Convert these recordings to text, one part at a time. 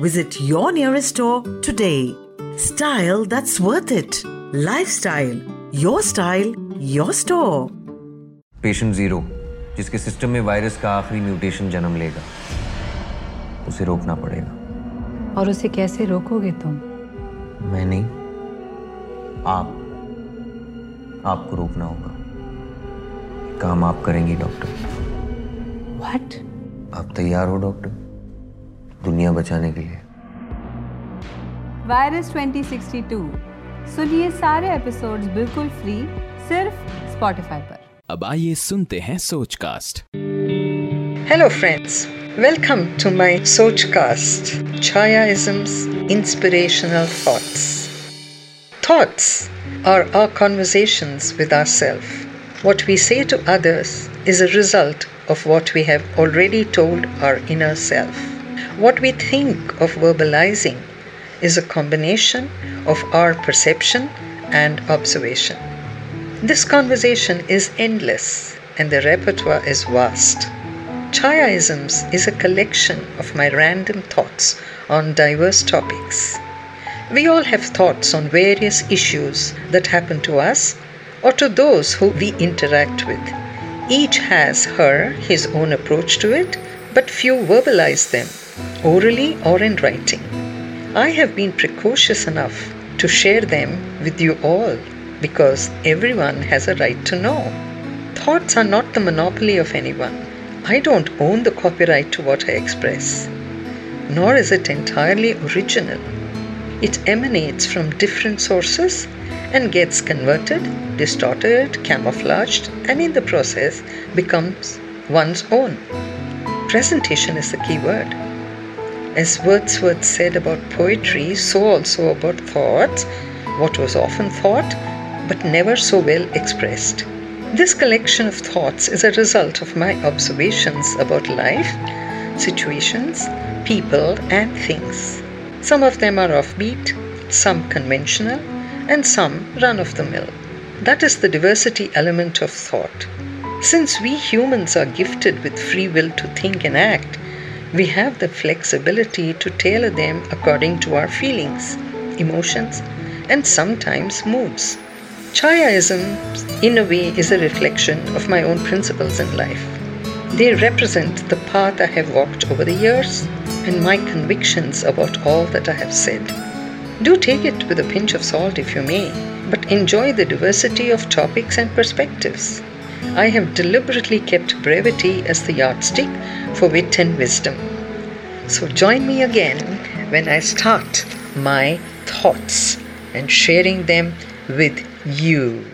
Visit your nearest store today. Style that's worth it. Lifestyle. Your style, your store. Patient zero जिसके system में virus का आखिरी mutation जन्म लेगा उसे रोकना पड़ेगा और उसे कैसे रोकोगे तुम मैं नहीं आप आपको रोकना होगा काम आप करेंगी डॉक्टर व्हाट आप तैयार हो डॉक्टर दुनिया बचाने के लिए। वायरस 2062 सुनिए सारे एपिसोड्स बिल्कुल फ्री सिर्फ़ स्पॉटिफाई पर। अब आइए सुनते हैं Sochcast hello friends welcome to my Sochcast Chhayaisms inspirational thoughts thoughts are our conversations with ourself what we say to others is a result of what we have already told our inner self What we think of verbalizing is a combination of our perception and observation. This conversation is endless and the repertoire is vast. Chayaisms is a collection of my random thoughts on diverse topics. We all have thoughts on various issues that happen to us or to those who we interact with. Each has her, his own approach to it, but few verbalize them, orally or in writing. I have been precocious enough to share them with you all because everyone has a right to know. Thoughts are not the monopoly of anyone. I don't own the copyright to what I express, nor is it entirely original. It emanates from different sources and gets converted, distorted, camouflaged, and in the process becomes one's own. Presentation is the key word. As Wordsworth said about poetry, so also about thoughts, what was often thought but never so well expressed. This collection of thoughts is a result of my observations about life, situations, people, and things. Some of them are offbeat, some conventional, and some run of the mill. That is the diversity element of thought. Since we humans are gifted with free will to think and act, we have the flexibility to tailor them according to our feelings, emotions, and sometimes moods. Chayaism, in a way, is a reflection of my own principles in life. They represent the path I have walked over the years and my convictions about all that I have said. Do take it with a pinch of salt if you may, but enjoy the diversity of topics and perspectives. I have deliberately kept brevity as the yardstick for wit and wisdom. So join me again when I start my thoughts and sharing them with you.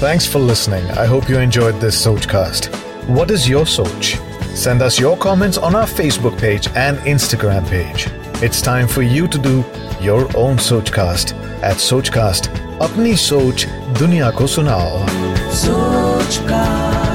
Thanks for listening. I hope you enjoyed this Sochcast. What is your Soch? Send us your comments on our Facebook page and Instagram page. It's time for you to do your own Sochcast at Sochcast. अपनी सोच दुनिया को सुनाओ Sochcast.